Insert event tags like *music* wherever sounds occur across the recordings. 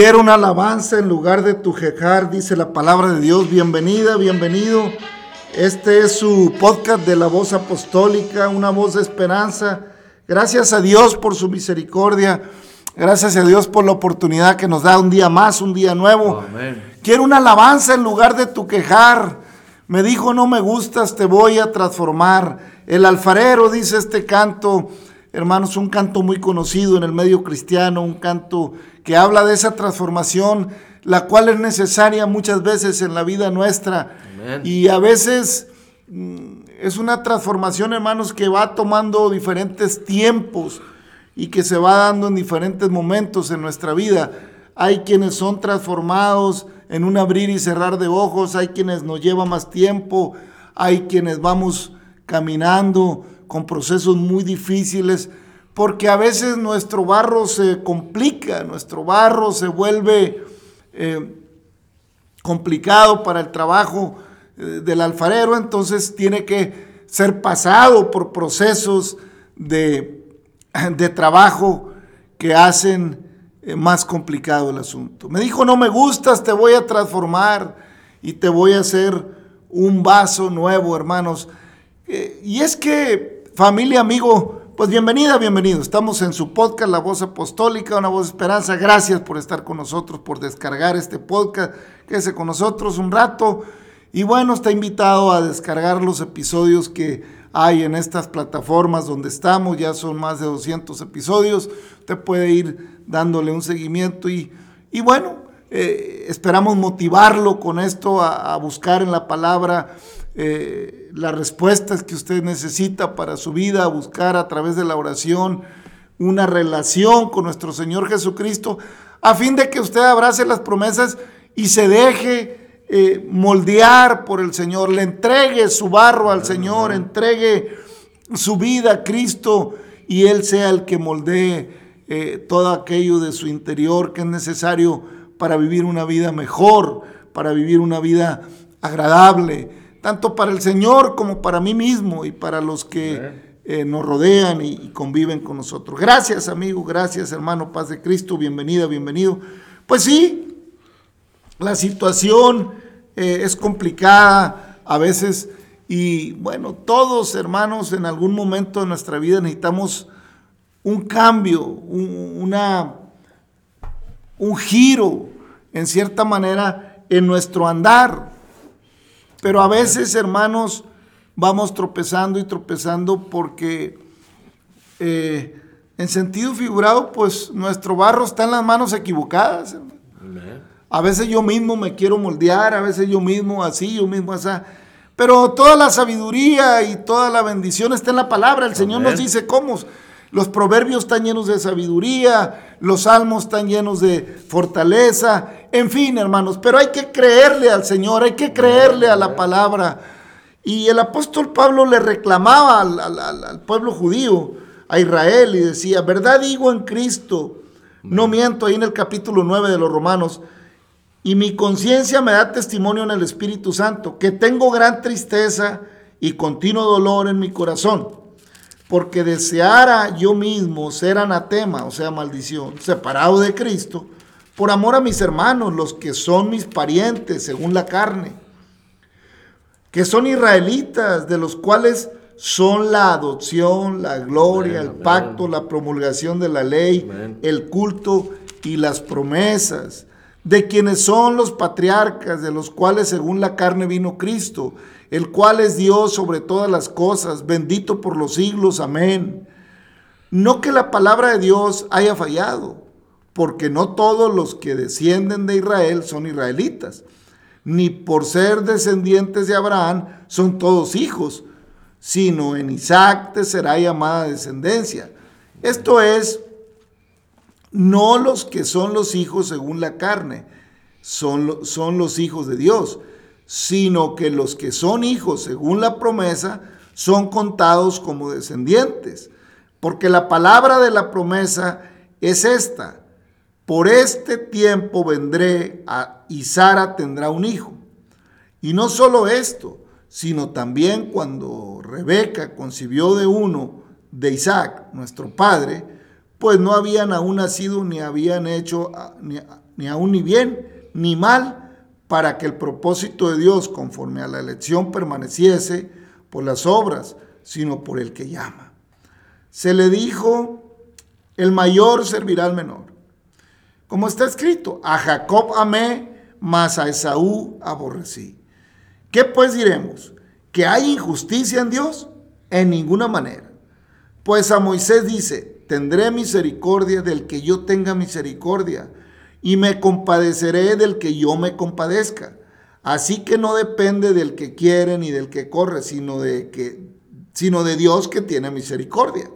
Quiero una alabanza en lugar de tu jejar, dice la palabra de Dios. Bienvenida, bienvenido. Este es su podcast de la voz apostólica, una voz de esperanza. Gracias a Dios por su misericordia. Gracias a Dios por la oportunidad que nos da un día más, un día nuevo. Quiero una alabanza en lugar de tu quejar. Me dijo, no me gustas, te voy a transformar. El alfarero, dice este canto, hermanos, un canto muy conocido en el medio cristiano, un canto que habla de esa transformación, la cual es necesaria muchas veces en la vida nuestra. Amén. Y a veces mm, es una transformación, hermanos, que va tomando diferentes tiempos y que se va dando en diferentes momentos en nuestra vida. Hay quienes son transformados en un abrir y cerrar de ojos, hay quienes nos lleva más tiempo, hay quienes vamos caminando con procesos muy difíciles, porque a veces nuestro barro se complica, nuestro barro se vuelve eh, complicado para el trabajo eh, del alfarero, entonces tiene que ser pasado por procesos de, trabajo que hacen eh, más complicado el asunto. Me dijo, no me gustas, te voy a transformar y te voy a hacer un vaso nuevo, hermanos. Y es que, familia, amigo, pues bienvenida, bienvenido. Estamos en su podcast, La Voz Apostólica, una voz de esperanza. Gracias por estar con nosotros, por descargar este podcast. Quédese con nosotros un rato. Y bueno, está invitado a descargar los episodios que hay en estas plataformas donde estamos. Ya son más de 200 episodios. Usted puede ir dándole un seguimiento y, y bueno, eh, esperamos motivarlo con esto a, a buscar en la palabra eh, las respuestas que usted necesita para su vida, buscar a través de la oración una relación con nuestro Señor Jesucristo, a fin de que usted abrace las promesas y se deje eh, moldear por el Señor, le entregue su barro al Señor, entregue su vida a Cristo y Él sea el que moldee eh, todo aquello de su interior que es necesario para vivir una vida mejor, para vivir una vida agradable, tanto para el Señor como para mí mismo y para los que eh, nos rodean y, y conviven con nosotros. Gracias, amigo, gracias, hermano, paz de Cristo, bienvenida, bienvenido. Pues sí, la situación eh, es complicada a veces y bueno, todos hermanos en algún momento de nuestra vida necesitamos un cambio, un, una, un giro en cierta manera en nuestro andar. Pero a veces, hermanos, vamos tropezando y tropezando porque eh, en sentido figurado, pues nuestro barro está en las manos equivocadas. A veces yo mismo me quiero moldear, a veces yo mismo así, yo mismo así. Pero toda la sabiduría y toda la bendición está en la palabra. El Señor nos dice cómo. Los proverbios están llenos de sabiduría, los salmos están llenos de fortaleza, en fin, hermanos, pero hay que creerle al Señor, hay que creerle a la palabra. Y el apóstol Pablo le reclamaba al, al- al- al pueblo judío, a Israel, y decía, verdad digo en Cristo, no miento ahí en el capítulo 9 de los Romanos, y mi conciencia me da testimonio en el Espíritu Santo, que tengo gran tristeza y continuo dolor en mi corazón, porque deseara yo mismo ser anatema, o sea, maldición, separado de Cristo, por amor a mis hermanos, los que son mis parientes según la carne, que son israelitas, de los cuales son la adopción, la gloria, Amén, el amén. pacto, la promulgación de la ley, Amén. el culto y las promesas, de quienes son los patriarcas, de los cuales según la carne vino Cristo, el cual es Dios sobre todas las cosas, bendito por los siglos, amén. No que la palabra de Dios haya fallado, porque no todos los que descienden de Israel son israelitas, ni por ser descendientes de Abraham son todos hijos, sino en Isaac te será llamada descendencia. Esto es, no los que son los hijos según la carne, son, son los hijos de Dios, sino que los que son hijos según la promesa son contados como descendientes. Porque la palabra de la promesa es esta, por este tiempo vendré y Sara tendrá un hijo. Y no solo esto, sino también cuando Rebeca concibió de uno, de Isaac, nuestro padre, pues no habían aún nacido ni habían hecho ni, ni aún ni bien ni mal para que el propósito de Dios conforme a la elección permaneciese por las obras, sino por el que llama. Se le dijo, el mayor servirá al menor. Como está escrito, a Jacob amé, mas a Esaú aborrecí. ¿Qué pues diremos? ¿Que hay injusticia en Dios? En ninguna manera. Pues a Moisés dice, tendré misericordia del que yo tenga misericordia, y me compadeceré del que yo me compadezca. Así que no depende del que quiere ni del que corre, sino de, que, sino de Dios que tiene misericordia.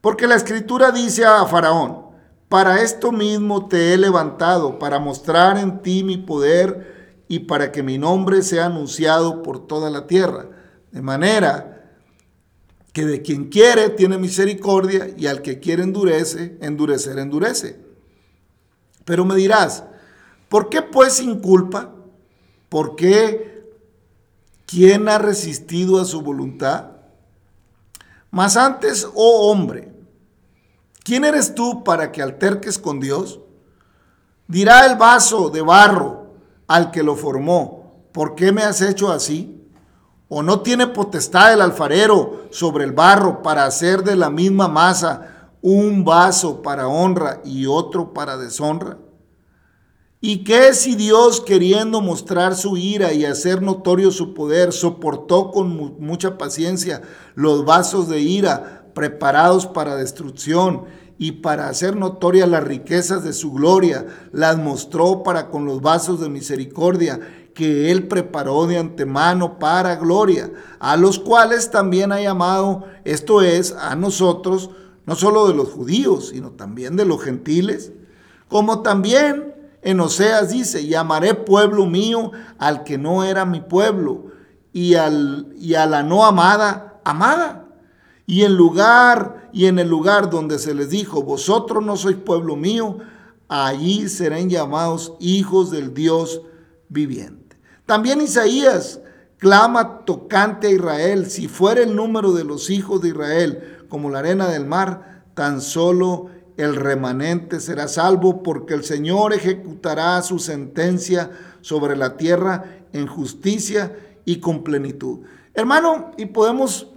Porque la escritura dice a Faraón, para esto mismo te he levantado, para mostrar en ti mi poder y para que mi nombre sea anunciado por toda la tierra. De manera que de quien quiere tiene misericordia y al que quiere endurece, endurecer, endurece. Pero me dirás, ¿por qué pues sin culpa? ¿Por qué quién ha resistido a su voluntad? Mas antes, oh hombre, ¿Quién eres tú para que alterques con Dios? Dirá el vaso de barro al que lo formó, ¿por qué me has hecho así? ¿O no tiene potestad el alfarero sobre el barro para hacer de la misma masa un vaso para honra y otro para deshonra? ¿Y qué si Dios, queriendo mostrar su ira y hacer notorio su poder, soportó con mucha paciencia los vasos de ira preparados para destrucción y para hacer notorias las riquezas de su gloria, las mostró para con los vasos de misericordia que él preparó de antemano para gloria, a los cuales también ha llamado, esto es, a nosotros, no solo de los judíos, sino también de los gentiles, como también en Oseas dice, llamaré pueblo mío al que no era mi pueblo, y, al, y a la no amada, amada. Y en lugar y en el lugar donde se les dijo, vosotros no sois pueblo mío, allí serán llamados hijos del Dios viviente. También Isaías clama tocante a Israel, si fuera el número de los hijos de Israel como la arena del mar, tan solo el remanente será salvo, porque el Señor ejecutará su sentencia sobre la tierra en justicia y con plenitud. Hermano, y podemos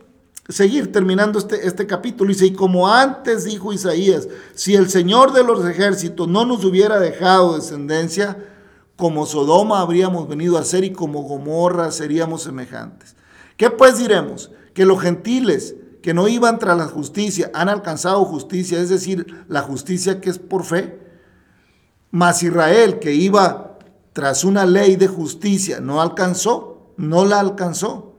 seguir terminando este, este capítulo. Dice, y como antes dijo Isaías, si el Señor de los ejércitos no nos hubiera dejado descendencia, como Sodoma habríamos venido a ser y como Gomorra seríamos semejantes. ¿Qué pues diremos? Que los gentiles que no iban tras la justicia han alcanzado justicia, es decir, la justicia que es por fe. Mas Israel que iba tras una ley de justicia no alcanzó, no la alcanzó.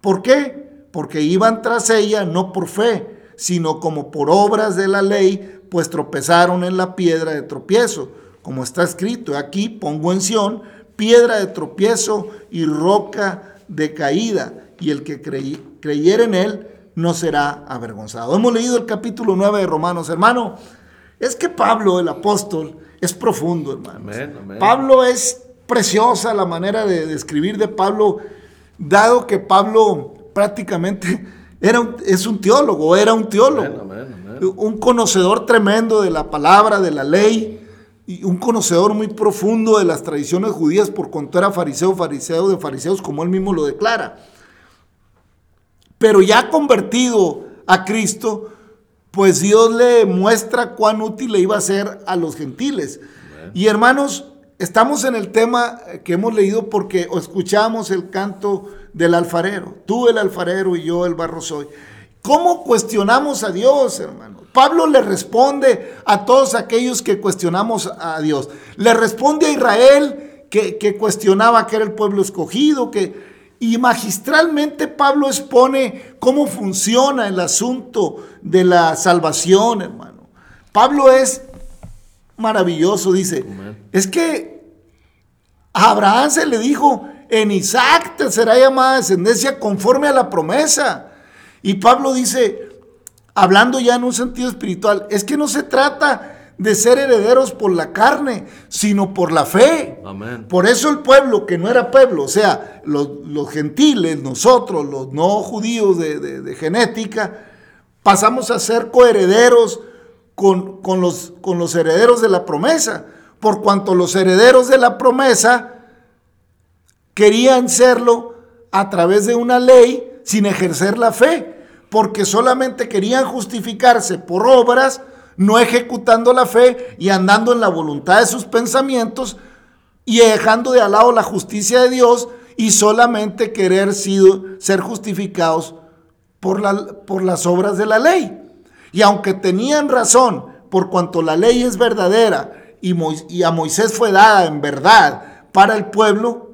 ¿Por qué? Porque iban tras ella no por fe, sino como por obras de la ley, pues tropezaron en la piedra de tropiezo, como está escrito, aquí pongo en Sión, piedra de tropiezo y roca de caída, y el que creyere en él no será avergonzado. Hemos leído el capítulo 9 de Romanos, hermano, es que Pablo, el apóstol, es profundo, hermano. Pablo es preciosa la manera de describir de Pablo, dado que Pablo prácticamente era es un teólogo, era un teólogo, un conocedor tremendo de la palabra, de la ley, y un conocedor muy profundo de las tradiciones judías, por cuanto era fariseo, fariseo de fariseos, como él mismo lo declara. Pero ya convertido a Cristo, pues Dios le muestra cuán útil le iba a ser a los gentiles. Y hermanos, estamos en el tema que hemos leído porque escuchamos el canto del alfarero. Tú el alfarero y yo el barro soy. ¿Cómo cuestionamos a Dios, hermano? Pablo le responde a todos aquellos que cuestionamos a Dios. Le responde a Israel que, que cuestionaba que era el pueblo escogido, que, Y magistralmente Pablo expone cómo funciona el asunto de la salvación, hermano. Pablo es maravilloso, dice. Es que a Abraham se le dijo, en Isaac te será llamada descendencia conforme a la promesa. Y Pablo dice, hablando ya en un sentido espiritual, es que no se trata de ser herederos por la carne, sino por la fe. Amén. Por eso el pueblo que no era pueblo, o sea, los, los gentiles, nosotros, los no judíos de, de- de genética, pasamos a ser coherederos con, con los, con los herederos de la promesa, por cuanto los herederos de la promesa querían serlo a través de una ley sin ejercer la fe, porque solamente querían justificarse por obras, no ejecutando la fe y andando en la voluntad de sus pensamientos y dejando de al lado la justicia de Dios y solamente querer sido- ser justificados por, la- por las obras de la ley. Y aunque tenían razón, por cuanto la ley es verdadera y, y a Moisés fue dada en verdad para el pueblo,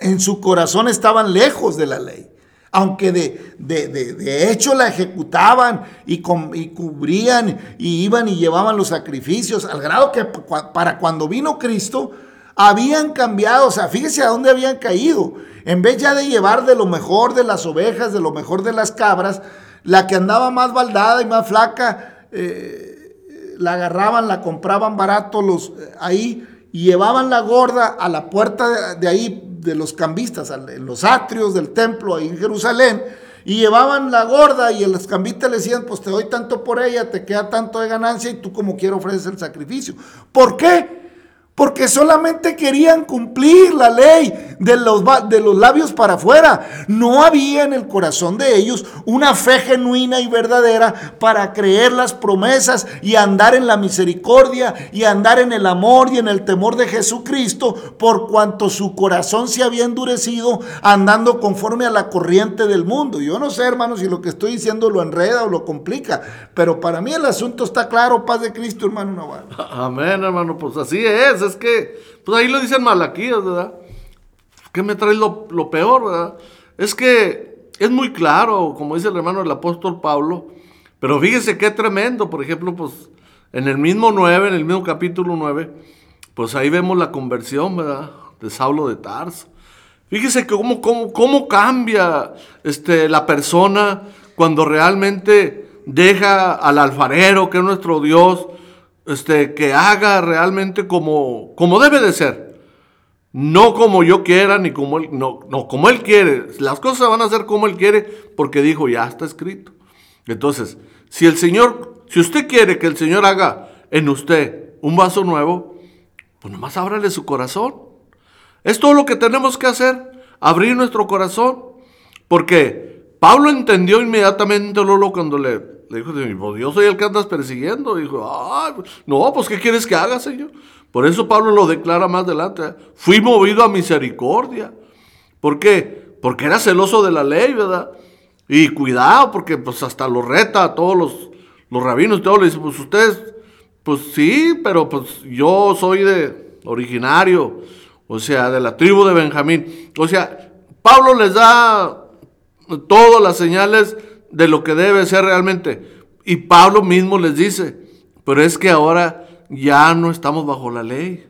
en su corazón estaban lejos de la ley. Aunque de, de- de- de hecho la ejecutaban y, y cubrían y iban y llevaban los sacrificios, al grado que pa- para cuando vino Cristo habían cambiado, o sea, fíjese a dónde habían caído. En vez ya de llevar de lo mejor de las ovejas, de lo mejor de las cabras, la que andaba más baldada y más flaca, eh, la agarraban, la compraban barato los, eh, ahí y llevaban la gorda a la puerta de, de ahí de los cambistas, en los atrios del templo ahí en Jerusalén, y llevaban la gorda y los cambistas le decían, pues te doy tanto por ella, te queda tanto de ganancia y tú como quiero ofreces el sacrificio. ¿Por qué? Porque solamente querían cumplir la ley de los, de los labios para afuera. No había en el corazón de ellos una fe genuina y verdadera para creer las promesas y andar en la misericordia y andar en el amor y en el temor de Jesucristo, por cuanto su corazón se había endurecido andando conforme a la corriente del mundo. Yo no sé, hermanos, si lo que estoy diciendo lo enreda o lo complica, pero para mí el asunto está claro, paz de Cristo, hermano Navarro. Amén, hermano, pues así es, es que, pues ahí lo dicen Malaquías, ¿verdad? ¿Qué me trae lo, lo peor, verdad? Es que es muy claro, como dice el hermano el apóstol Pablo, pero fíjese qué tremendo, por ejemplo, pues en el mismo 9, en el mismo capítulo 9, pues ahí vemos la conversión, ¿verdad? De Saulo de Tarso. Fíjese que cómo, cómo, cómo cambia este, la persona cuando realmente deja al alfarero, que es nuestro Dios, este, que haga realmente como, como debe de ser. No como yo quiera, ni como él, no, no, como él quiere. Las cosas van a ser como él quiere, porque dijo, ya está escrito. Entonces, si el Señor, si usted quiere que el Señor haga en usted un vaso nuevo, pues nomás ábrale su corazón. Es todo lo que tenemos que hacer, abrir nuestro corazón. Porque Pablo entendió inmediatamente Lolo cuando le, le dijo, pues yo soy el que andas persiguiendo. dijo, "Ay, no, pues ¿qué quieres que haga, Señor? Por eso Pablo lo declara más adelante. Fui movido a misericordia. ¿Por qué? Porque era celoso de la ley, ¿verdad? Y cuidado, porque pues hasta lo reta a todos los, los rabinos todo. Le dice, pues ustedes, pues sí, pero pues yo soy de originario, o sea, de la tribu de Benjamín. O sea, Pablo les da todas las señales de lo que debe ser realmente. Y Pablo mismo les dice, pero es que ahora ya no estamos bajo la ley.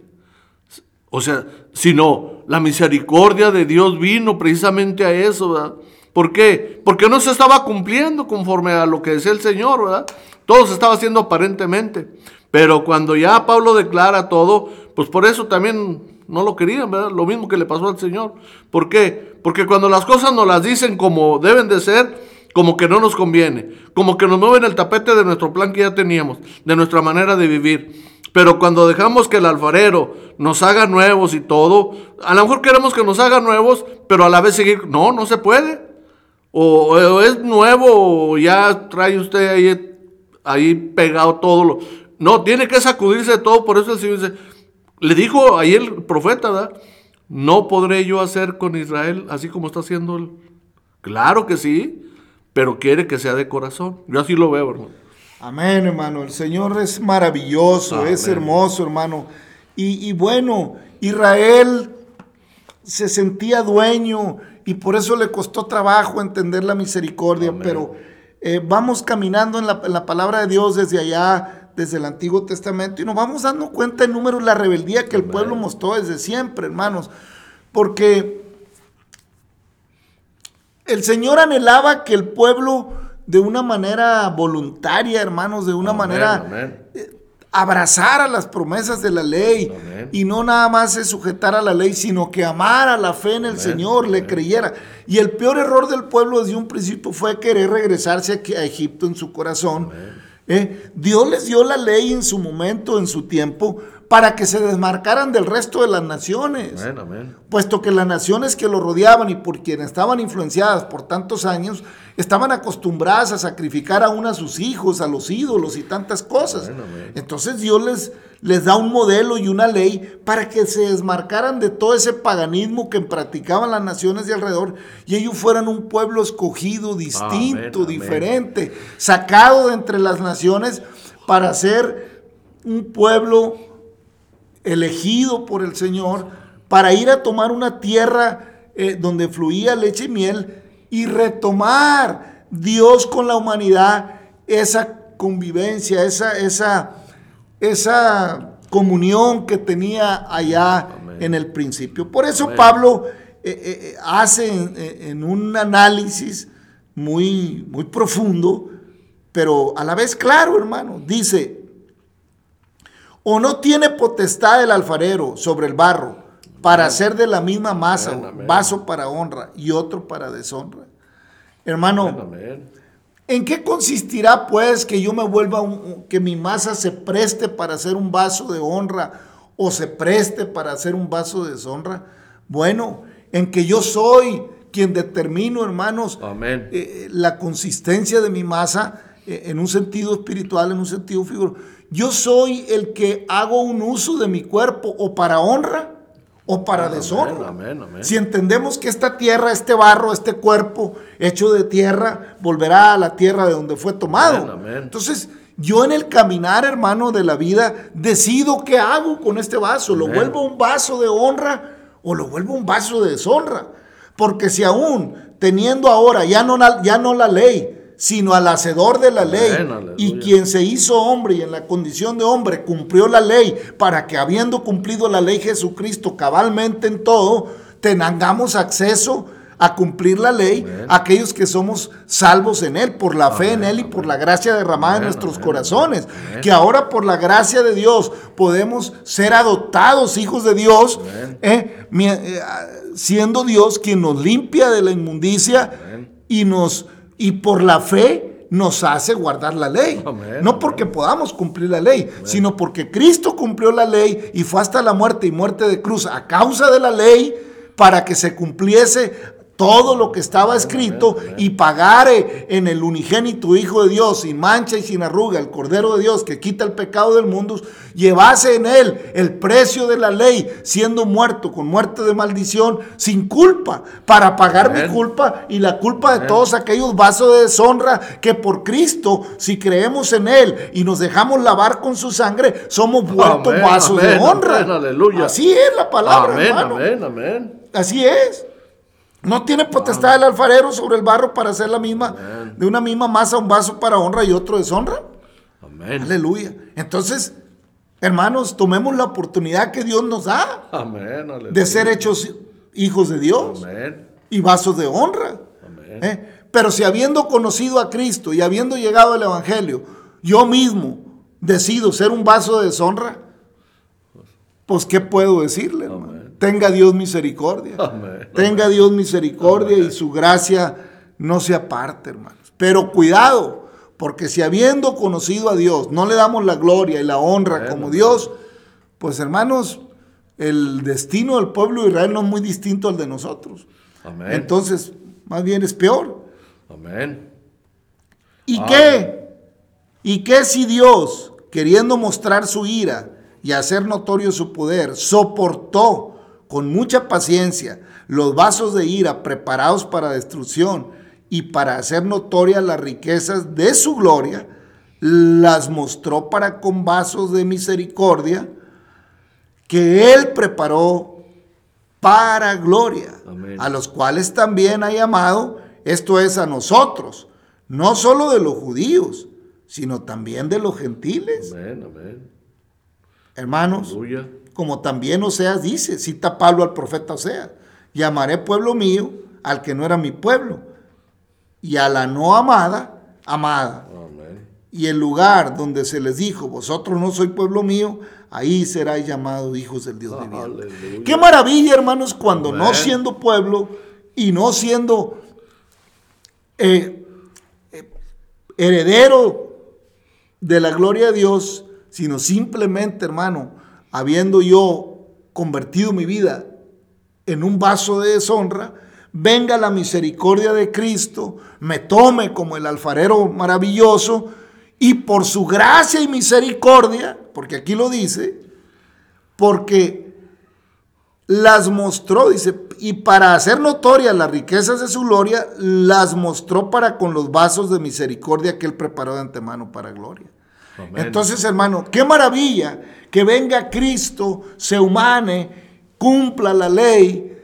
O sea, sino la misericordia de Dios vino precisamente a eso, ¿verdad? ¿Por qué? Porque no se estaba cumpliendo conforme a lo que decía el Señor, ¿verdad? Todo se estaba haciendo aparentemente. Pero cuando ya Pablo declara todo, pues por eso también no lo querían, ¿verdad? Lo mismo que le pasó al Señor. ¿Por qué? Porque cuando las cosas nos las dicen como deben de ser, como que no nos conviene, como que nos mueven el tapete de nuestro plan que ya teníamos, de nuestra manera de vivir. Pero cuando dejamos que el alfarero nos haga nuevos y todo, a lo mejor queremos que nos haga nuevos, pero a la vez seguir, no, no se puede. O, o es nuevo o ya trae usted ahí, ahí pegado todo lo... No, tiene que sacudirse de todo, por eso el Señor dice, le dijo ahí el profeta, ¿verdad? No podré yo hacer con Israel así como está haciendo él. Claro que sí, pero quiere que sea de corazón. Yo así lo veo, hermano. Amén, hermano. El Señor es maravilloso, es hermoso, hermano. Y, y bueno, Israel se sentía dueño y por eso le costó trabajo entender la misericordia, pero eh, vamos caminando en la, en la palabra de Dios desde allá, desde el Antiguo Testamento, y nos vamos dando cuenta en números la rebeldía que el pueblo mostró desde siempre, hermanos, porque el Señor anhelaba que el pueblo de una manera voluntaria, hermanos, de una Amén, manera amén. eh, abrazara las promesas de la ley Amén. y no nada más se sujetara a la ley, sino que amara la fe en el Señor, le creyera. Y el peor error del pueblo desde un principio fue querer regresarse a Egipto en su corazón. ¿eh? Dios les dio la ley en su momento, en su tiempo, para que se desmarcaran del resto de las naciones. Puesto que las naciones que lo rodeaban y por quienes estaban influenciadas por tantos años, estaban acostumbradas a sacrificar aún a sus hijos, a los ídolos y tantas cosas. Entonces Dios les, les da un modelo y una ley para que se desmarcaran de todo ese paganismo que practicaban las naciones de alrededor y ellos fueran un pueblo escogido, distinto, diferente, sacado de entre las naciones para ser un pueblo elegido por el Señor para ir a tomar una tierra eh, donde fluía leche y miel y retomar Dios con la humanidad esa convivencia, esa, esa, esa comunión que tenía allá Amén. en el principio. Por eso Amén. Pablo eh, eh, eh, hace en, en un análisis muy, muy profundo, pero a la vez claro, hermano, dice, ¿O no tiene potestad el alfarero sobre el barro para hacer de la misma masa Amén, amén. vaso para honra y otro para deshonra? Hermano, Amén. ¿en qué consistirá pues que yo me vuelva un, que mi masa se preste para hacer un vaso de honra o se preste para hacer un vaso de deshonra? Bueno, en que yo soy quien determino, hermanos, Amén. eh, la consistencia de mi masa eh, en un sentido espiritual, en un sentido figurado. Yo soy el que hago un uso de mi cuerpo o para honra o para deshonra. amén, amén. Si entendemos que esta tierra, este barro, este cuerpo hecho de tierra, volverá a la tierra de donde fue tomado. Entonces, yo en el caminar, hermano, de la vida, decido qué hago con este vaso. ¿Lo vuelvo un vaso de honra o lo vuelvo un vaso de deshonra? Porque si aún teniendo ahora ya no la, ya no la ley, sino al hacedor de la ley, y quien se hizo hombre y en la condición de hombre cumplió la ley, para que habiendo cumplido la ley Jesucristo cabalmente en todo, tengamos acceso a cumplir la ley, aquellos que somos salvos en Él, por la fe en Él y por la gracia derramada en nuestros corazones. Que ahora por la gracia de Dios podemos ser adoptados hijos de Dios, eh, eh, siendo Dios quien nos limpia de la inmundicia y nos y por la fe nos hace guardar la ley. Amén, no amén. porque podamos cumplir la ley, sino porque Cristo cumplió la ley y fue hasta la muerte y muerte de cruz a causa de la ley para que se cumpliese todo lo que estaba escrito y pagare en el unigénito Hijo de Dios, sin mancha y sin arruga, el Cordero de Dios que quita el pecado del mundo, llevase en él el precio de la ley, siendo muerto con muerte de maldición, sin culpa, para pagar mi culpa y la culpa de todos aquellos vasos de deshonra que por Cristo, si creemos en Él y nos dejamos lavar con su sangre, somos vueltos Amén, vasos de honra. amén, aleluya. Así es la palabra, Amén, hermano. amén, amén. Así es. No tiene potestad el alfarero sobre el barro para hacer la misma, Amén. de una misma masa, un vaso para honra y otro deshonra. Amén. Aleluya. Entonces, hermanos, tomemos la oportunidad que Dios nos da Amén, de ser hechos hijos de Dios Amén. y vasos de honra. Amén. ¿eh? Pero si habiendo conocido a Cristo y habiendo llegado al Evangelio, yo mismo decido ser un vaso de deshonra, pues ¿qué puedo decirle? Tenga Dios misericordia. Amén. Tenga Dios misericordia y su gracia no se aparte, hermanos. Pero cuidado, porque si habiendo conocido a Dios no le damos la gloria y la honra como. Dios, pues hermanos, el destino del pueblo de Israel no es muy distinto al de nosotros. Amén. Entonces, más bien es peor. Amén. ¿Y Amén. qué? ¿Y qué si Dios, queriendo mostrar su ira y hacer notorio su poder, soportó con mucha paciencia los vasos de ira preparados para destrucción y para hacer notorias las riquezas de su gloria, las mostró para con vasos de misericordia que Él preparó para gloria, Amén. a los cuales también ha llamado, esto es a nosotros, no solo de los judíos, sino también de los gentiles. Amén, amén. Hermanos, Aleluya. Como también Oseas dice, cita Pablo al profeta Oseas, llamaré pueblo mío al que no era mi pueblo, y a la no amada, amada. Amén. Y el lugar donde se les dijo, vosotros no sois pueblo mío, ahí seráis llamados hijos del Dios viviente. Aleluya. Qué maravilla, hermanos, cuando no siendo pueblo y no siendo eh, eh, heredero de la gloria de Dios, sino simplemente, hermano, habiendo yo convertido mi vida en un vaso de deshonra, venga la misericordia de Cristo, me tome como el alfarero maravilloso y por su gracia y misericordia, porque aquí lo dice, porque las mostró, dice, y para hacer notorias las riquezas de su gloria, las mostró para con los vasos de misericordia que él preparó de antemano para gloria. Amén. Entonces, hermano, qué maravilla que venga Cristo, se humane, cumpla la ley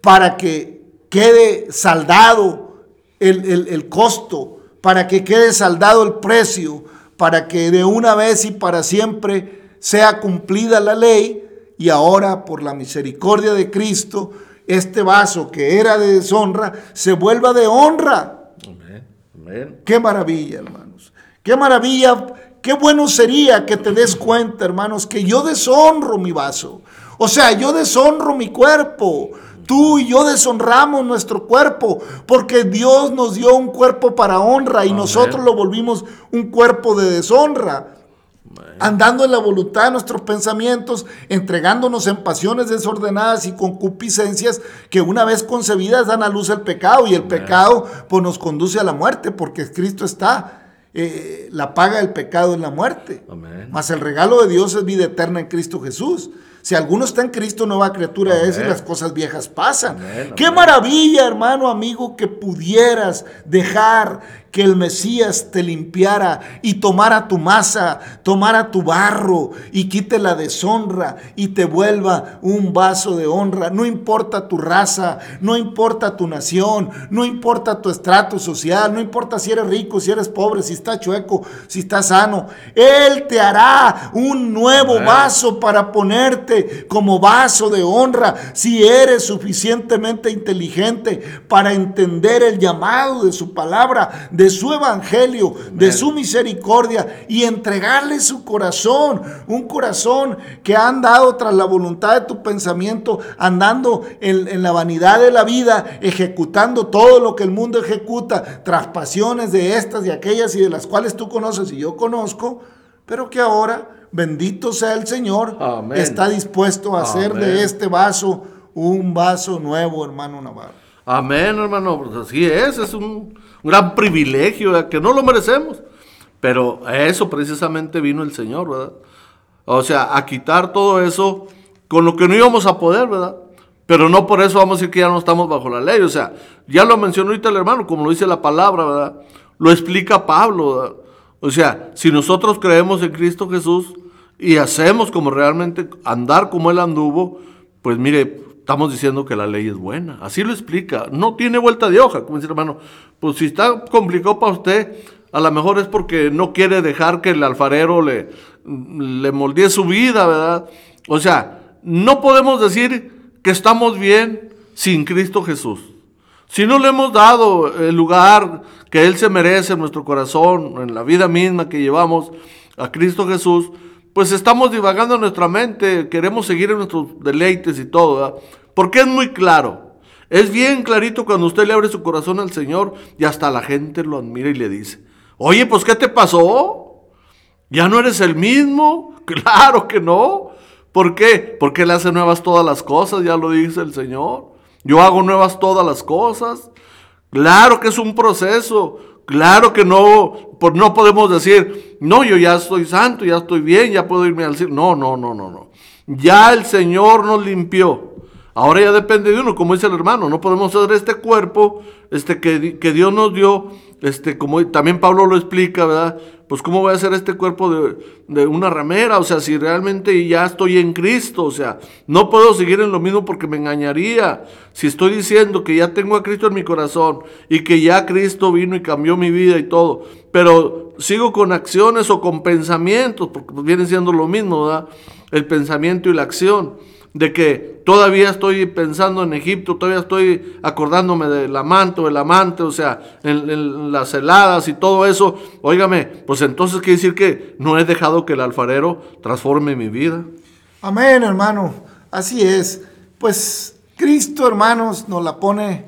para que quede saldado el, el- el costo, para que quede saldado el precio, para que de una vez y para siempre sea cumplida la ley y ahora por la misericordia de Cristo, este vaso que era de deshonra se vuelva de honra. Amén. Amén. Qué maravilla, hermanos. Qué maravilla. Qué bueno sería que te des cuenta, hermanos, que yo deshonro mi vaso. O sea, yo deshonro mi cuerpo. Tú y yo deshonramos nuestro cuerpo porque Dios nos dio un cuerpo para honra y Amén. nosotros lo volvimos un cuerpo de deshonra. Andando en la voluntad de nuestros pensamientos, entregándonos en pasiones desordenadas y concupiscencias que una vez concebidas dan a luz el pecado y el pecado pues nos conduce a la muerte porque Cristo está, eh, la paga del pecado en la muerte. Amén. Mas el regalo de Dios es vida eterna en Cristo Jesús. Si alguno está en Cristo, nueva criatura es y Amén. las cosas viejas pasan. Amén, Qué amén. maravilla, hermano, amigo, que pudieras dejar que el Mesías te limpiara y tomara tu masa, tomara tu barro y quite la deshonra y te vuelva un vaso de honra. No importa tu raza, no importa tu nación, no importa tu estrato social, no importa si eres rico, si eres pobre, si estás chueco, si estás sano. Él te hará un nuevo vaso para ponerte como vaso de honra si eres suficientemente inteligente para entender el llamado de su palabra, de su evangelio, de su misericordia y entregarle su corazón, un corazón que ha andado tras la voluntad de tu pensamiento, andando en, en la vanidad de la vida, ejecutando todo lo que el mundo ejecuta, tras pasiones de estas y aquellas y de las cuales tú conoces y yo conozco, pero que ahora, bendito sea el Señor, está dispuesto a hacer de este vaso un vaso nuevo, hermano Navarro. Amén, hermano. Pues así es, es un gran privilegio que no lo merecemos. Pero a eso precisamente vino el Señor, ¿verdad? O sea, a quitar todo eso con lo que no íbamos a poder, ¿verdad? Pero no por eso vamos a decir que ya no estamos bajo la ley. O sea, ya lo mencionó ahorita el hermano, como lo dice la palabra, ¿verdad? Lo explica Pablo, ¿verdad? O sea, si nosotros creemos en Cristo Jesús y hacemos como realmente andar como Él anduvo, pues mire, estamos diciendo que la ley es buena. Así lo explica. No tiene vuelta de hoja, como dice hermano. Pues si está complicado para usted, a lo mejor es porque no quiere dejar que el alfarero le, le moldee su vida, ¿verdad? O sea, no podemos decir que estamos bien sin Cristo Jesús. Si no le hemos dado el lugar que Él se merece en nuestro corazón, en la vida misma que llevamos a Cristo Jesús, pues estamos divagando en nuestra mente, queremos seguir en nuestros deleites y todo, ¿verdad? Porque es muy claro, es bien clarito cuando usted le abre su corazón al Señor y hasta la gente lo admira y le dice, oye, pues ¿qué te pasó? ¿Ya no eres el mismo? *laughs* Claro que no. ¿Por qué? Porque Él hace nuevas todas las cosas, ya lo dice el Señor. Yo hago nuevas todas las cosas. Claro que es un proceso. Claro que no, por, no podemos decir, no, yo ya estoy santo, ya estoy bien, ya puedo irme al cielo. No, no, no, no, no. Ya el Señor nos limpió. Ahora ya depende de uno, como dice el hermano. No podemos hacer este cuerpo este, que, que Dios nos dio, este, como también Pablo lo explica, ¿verdad? Pues ¿cómo voy a hacer este cuerpo de, de una ramera? O sea, si realmente ya estoy en Cristo, o sea, no puedo seguir en lo mismo porque me engañaría. Si estoy diciendo que ya tengo a Cristo en mi corazón y que ya Cristo vino y cambió mi vida y todo, pero sigo con acciones o con pensamientos, porque vienen siendo lo mismo, ¿verdad? El pensamiento y la acción de que todavía estoy pensando en Egipto, todavía estoy acordándome del amante o el amante, o sea, en, en, las heladas y todo eso, óigame, pues entonces quiere decir que no he dejado que el alfarero transforme mi vida. Amén, hermano, así es. Pues Cristo, hermanos, nos la pone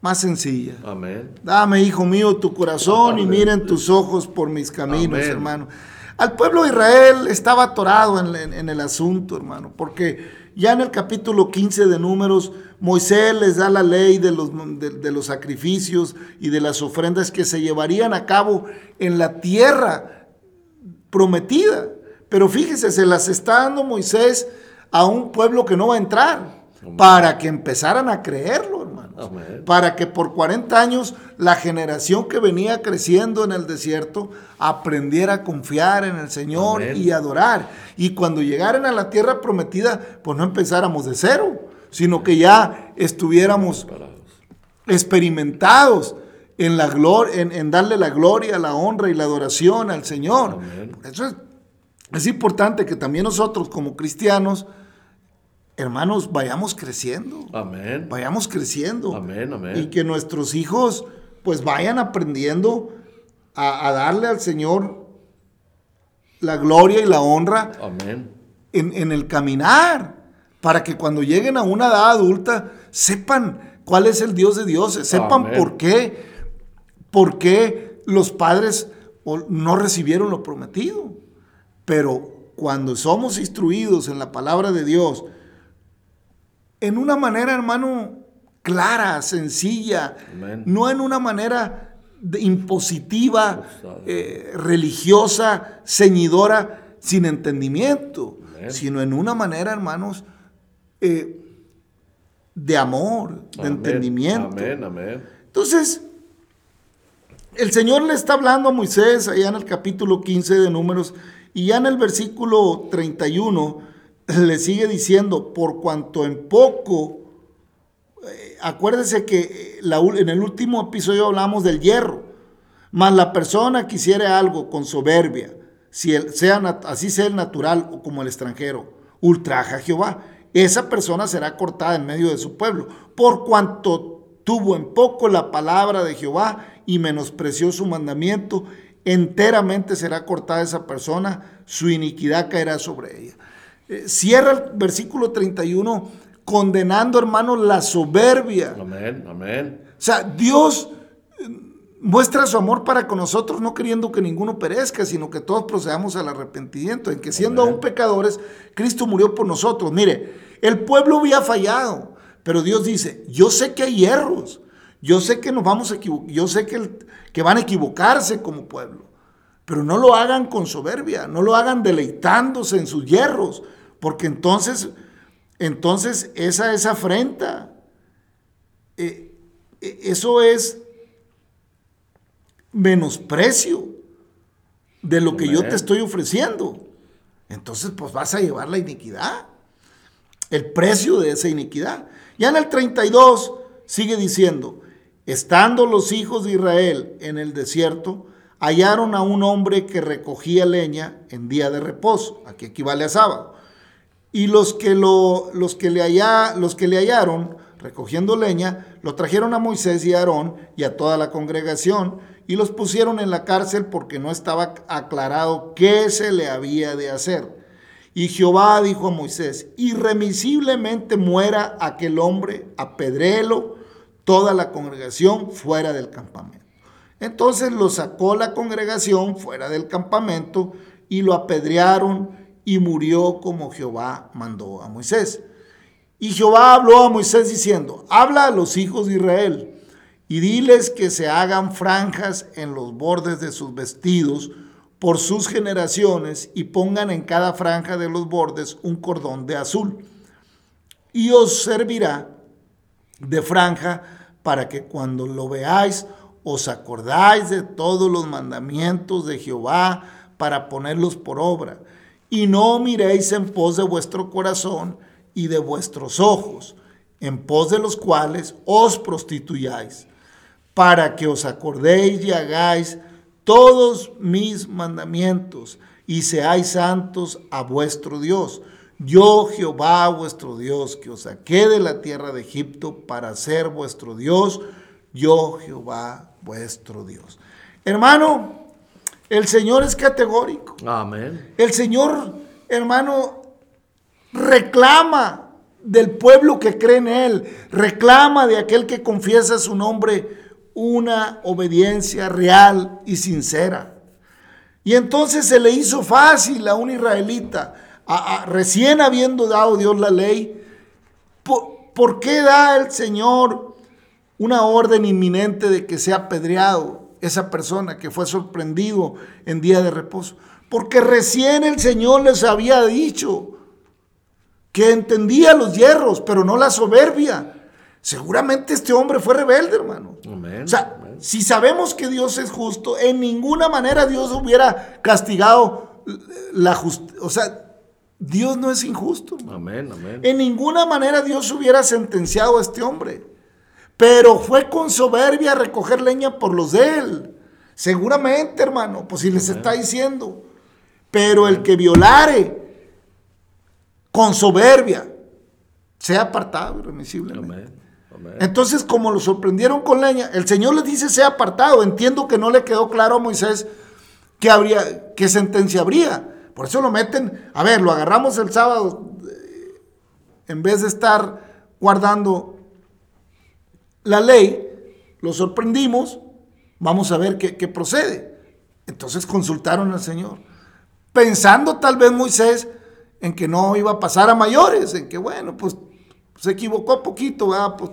más sencilla. Amén. Dame, hijo mío, tu corazón Amén. y miren tus ojos por mis caminos, Amén. hermano. Al pueblo de Israel estaba atorado en, en- en el asunto, hermano, porque ya en el capítulo 15 de Números, Moisés les da la ley de los, de, de los sacrificios y de las ofrendas que se llevarían a cabo en la tierra prometida. Pero fíjese, se las está dando Moisés a un pueblo que no va a entrar, para que empezaran a creerlo. Amén. Para que por 40 años la generación que venía creciendo en el desierto aprendiera a confiar en el Señor Amén. y adorar. Y cuando llegaran a la tierra prometida, pues no empezáramos de cero, sino que ya estuviéramos experimentados en, la glor- en, en darle la gloria, la honra y la adoración al Señor. Amén. Por eso es, es importante que también nosotros como cristianos, hermanos, vayamos creciendo. Amén. Vayamos creciendo. Amén, amén. Y que nuestros hijos pues vayan aprendiendo a, a darle al Señor la gloria y la honra Amén. en, en el caminar, para que cuando lleguen a una edad adulta sepan cuál es el Dios de dioses, sepan Amén. por qué, por qué los padres no recibieron lo prometido. Pero cuando somos instruidos en la palabra de Dios, en una manera, hermano, clara, sencilla, no en una manera de- impositiva, eh, religiosa, ceñidora, sin entendimiento, sino en una manera, hermanos, eh, de amor, de Amén. entendimiento. Amén, amén. Entonces, el Señor le está hablando a Moisés allá en el capítulo 15 de Números y ya en el versículo 31 le sigue diciendo, por cuanto en poco, eh, acuérdese que eh, en el último episodio hablamos del hierro, mas la persona que algo con soberbia, si el- sea, así sea el natural o como el extranjero, ultraja a Jehová, esa persona será cortada en medio de su pueblo, por cuanto tuvo en poco la palabra de Jehová y menospreció su mandamiento, enteramente será cortada esa persona, su iniquidad caerá sobre ella. Eh, cierra el versículo 31 condenando, hermano, la soberbia. Amén, amén. O sea, Dios eh, muestra su amor para con nosotros, no queriendo que ninguno perezca, sino que todos procedamos al arrepentimiento, en que siendo Amén. aún pecadores, Cristo murió por nosotros. Mire, el pueblo había fallado, pero Dios dice, yo sé que hay hierros, yo sé que nos vamos a equivocar, yo sé que, el- que van a equivocarse como pueblo, pero no lo hagan con soberbia, no lo hagan deleitándose en sus hierros, porque entonces, entonces esa es afrenta. Eh, eh, eso es menosprecio de lo que yo te estoy ofreciendo. Entonces, pues vas a llevar la iniquidad, el precio de esa iniquidad. Ya en el 32 sigue diciendo, estando los hijos de Israel en el desierto, hallaron a un hombre que recogía leña en día de reposo, aquí equivale a sábado. Y los que, lo, los, que le los que le hallaron recogiendo leña, lo trajeron a Moisés y a Aarón y a toda la congregación y los pusieron en la cárcel porque no estaba aclarado qué se le había de hacer. Y Jehová dijo a Moisés, irremisiblemente muera aquel hombre, apedréelo toda la congregación fuera del campamento. Entonces lo sacó la congregación fuera del campamento y lo apedrearon y murió como Jehová mandó a Moisés. Y Jehová habló a Moisés diciendo, habla a los hijos de Israel y diles que se hagan franjas en los bordes de sus vestidos por sus generaciones y pongan en cada franja de los bordes un cordón de azul. Y os servirá de franja para que cuando lo veáis os acordáis de todos los mandamientos de Jehová para ponerlos por obra, y no miréis en pos de vuestro corazón y de vuestros ojos, en pos de los cuales os prostituyáis, para que os acordéis y hagáis todos mis mandamientos y seáis santos a vuestro Dios. Yo, Jehová, vuestro Dios, que os saqué de la tierra de Egipto para ser vuestro Dios, yo, Jehová, vuestro Dios. Hermano, el Señor es categórico. Amén. El Señor, hermano, reclama del pueblo que cree en Él, reclama de aquel que confiesa su nombre una obediencia real y sincera. Y entonces se le hizo fácil a un israelita, a- a- recién habiendo dado Dios la ley, ¿por, por qué da el Señor una orden inminente de que sea apedreado esa persona que fue sorprendido en día de reposo? Porque recién el Señor les había dicho que entendía los hierros, pero no la soberbia. Seguramente este hombre fue rebelde, hermano. Amén. O sea, Amén. si sabemos que Dios es justo, en ninguna manera Dios hubiera castigado la justicia. O sea, Dios no es injusto. hermano. Amén, amén. En ninguna manera Dios hubiera sentenciado a este hombre. Pero fue con soberbia a recoger leña por los de él. Seguramente, hermano, pues si les está diciendo. Pero el que violare con soberbia sea apartado irremisiblemente. Amén. Amén. Entonces, como lo sorprendieron con leña, el Señor les dice sea apartado. Entiendo que no le quedó claro a Moisés que habría, qué sentencia habría. Por eso lo meten, a ver, lo agarramos el sábado, eh, en vez de estar guardando la ley, lo sorprendimos, vamos a ver qué, qué procede. Entonces consultaron al Señor, pensando tal vez Moisés en que no iba a pasar a mayores, en que bueno, pues se equivocó poquito, ¿verdad? Pues,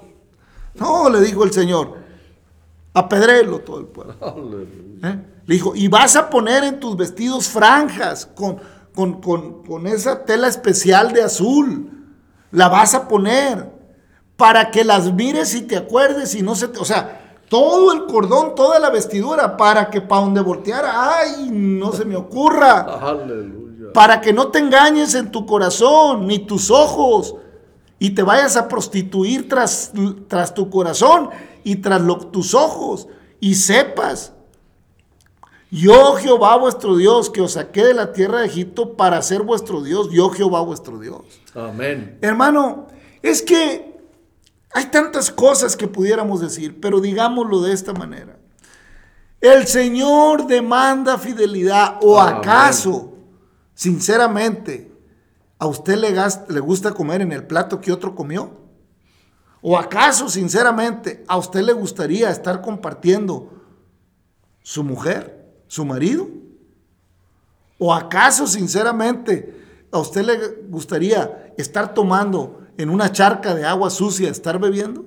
no, le dijo el Señor, apedréelo todo el pueblo. ¿eh? Le dijo, y vas a poner en tus vestidos franjas con, con, con- con esa tela especial de azul. La vas a poner para que las mires y te acuerdes y no se te... O sea, todo el cordón, toda la vestidura, para que para donde volteara, ay, no se me ocurra *laughs* Aleluya. para que no te engañes en tu corazón ni tus ojos y te vayas a prostituir tras, tras tu corazón y tras lo- tus ojos y sepas, yo Jehová vuestro Dios que os saqué de la tierra de Egipto para ser vuestro Dios, yo Jehová vuestro Dios. Amén. Hermano, es que hay tantas cosas que pudiéramos decir, pero digámoslo de esta manera. El Señor demanda fidelidad o acaso, sinceramente, a usted le, le gusta comer en el plato que otro comió? ¿O acaso, sinceramente, a usted le gustaría estar compartiendo su mujer, su marido? ¿O acaso, sinceramente, a usted le gustaría estar tomando en una charca de agua sucia, estar bebiendo?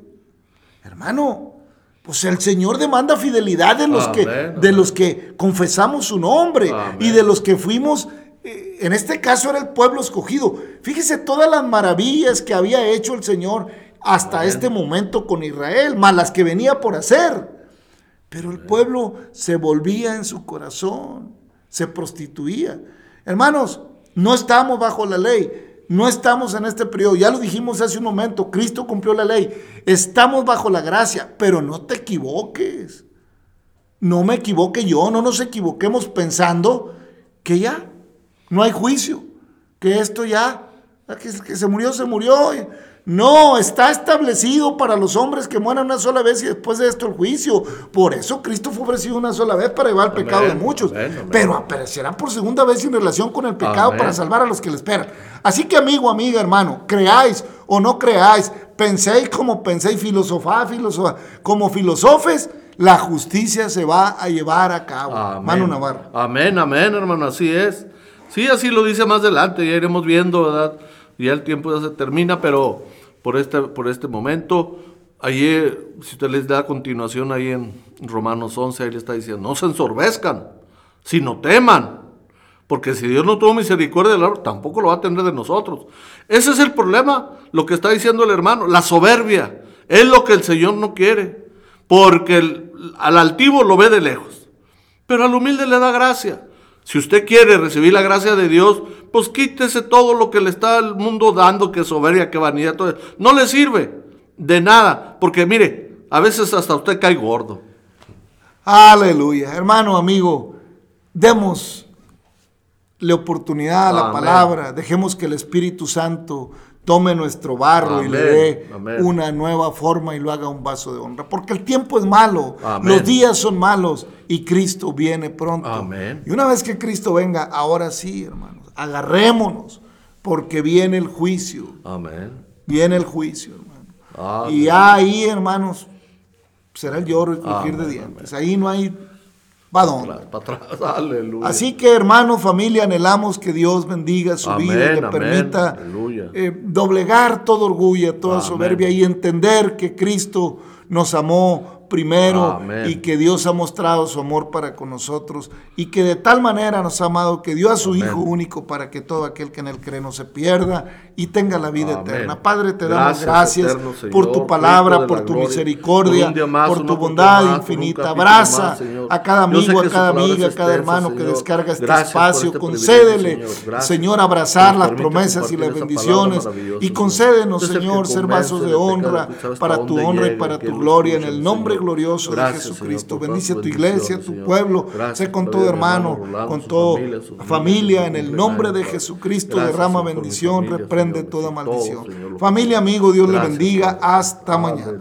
Hermano, pues el Señor demanda fidelidad de los, que, Amén, de los que confesamos su nombre Amén. y de los que fuimos, eh, en este caso era el pueblo escogido. Fíjese todas las maravillas que había hecho el Señor hasta este momento con Israel, más las que venía por hacer. Pero el pueblo se volvía en su corazón, se prostituía. Hermanos, no estamos bajo la ley, no estamos en este periodo, ya lo dijimos hace un momento, Cristo cumplió la ley, estamos bajo la gracia, pero no te equivoques. No me equivoque yo, no nos equivoquemos pensando que ya no hay juicio, que esto ya, que, que se murió, se murió. No, está establecido para los hombres que mueran una sola vez y después de esto el juicio. Por eso Cristo fue ofrecido una sola vez para llevar el Amén, pecado de muchos. amén, amén. Pero aparecerá por segunda vez en relación con el pecado para salvar a los que le esperan. Así que amigo, amiga, hermano, creáis o no creáis, penséis como penséis, filosofá, filosofá, como filosofes, la justicia se va a llevar a cabo. Amén. Mano Navarro. Amén, amén, hermano, así es. Sí, así lo dice más adelante, ya iremos viendo, ¿verdad? Ya el tiempo ya se termina, pero por este, por este momento, ayer, si usted les da continuación ahí en Romanos 11, ahí le está diciendo, no se ensorbezcan, sino teman, porque si Dios no tuvo misericordia del árbol, tampoco lo va a tener de nosotros. Ese es el problema, lo que está diciendo el hermano, la soberbia, es lo que el Señor no quiere. porque al altivo lo ve de lejos, pero al humilde le da gracia. Si usted quiere recibir la gracia de Dios, pues quítese todo lo que le está el mundo dando, que soberbia, que vanidad, todo eso. No le sirve de nada, porque mire, a veces hasta usted cae gordo. Aleluya. Hermano, amigo, démosle oportunidad a la Amén. palabra. Dejemos que el Espíritu Santo tome nuestro barro y le dé Amén. una nueva forma y lo haga un vaso de honra. Porque el tiempo es malo, los días son malos y Cristo viene pronto. Amén. Y una vez que Cristo venga, ahora sí, hermanos, agarrémonos, porque viene el juicio, Amén. viene el juicio, hermano. Ah, Y ahí, hermanos, será el lloro y crujir de Amén, dientes. Ahí no hay para dónde. Para atrás, *laughs* aleluya. Así que, hermano, familia, anhelamos que Dios bendiga su Amén, vida, que amén, permita eh, doblegar todo orgullo, toda Amén. soberbia y entender que Cristo nos amó primero Amén. y que Dios ha mostrado su amor para con nosotros y que de tal manera nos ha amado que dio a su Amén. Hijo único para que todo aquel que en él cree no se pierda y tenga la vida Amén. eterna. Padre, te damos Gracias, Señor, por tu palabra, por tu gloria, misericordia, por más, tu bondad más, infinita. Abraza más, a cada amigo, a cada amiga, a cada hermano que descarga este Gracias espacio. este Concédele, Señor. Señor, abrazar las promesas y las bendiciones y concédenos, Señor, ser vasos de honra para tu honra y para tu lo gloria en el nombre Glorioso de Jesucristo. Señor, Bendice tu iglesia, bendiciones, tu pueblo, Gracias sé con todo hermano, Rolando, con toda familia, en el nombre de. Jesucristo, Gracias, derrama bendición, familia, reprende Señor, toda todo, maldición. Señor, Familia, amigo, Dios le bendiga. Hasta mañana.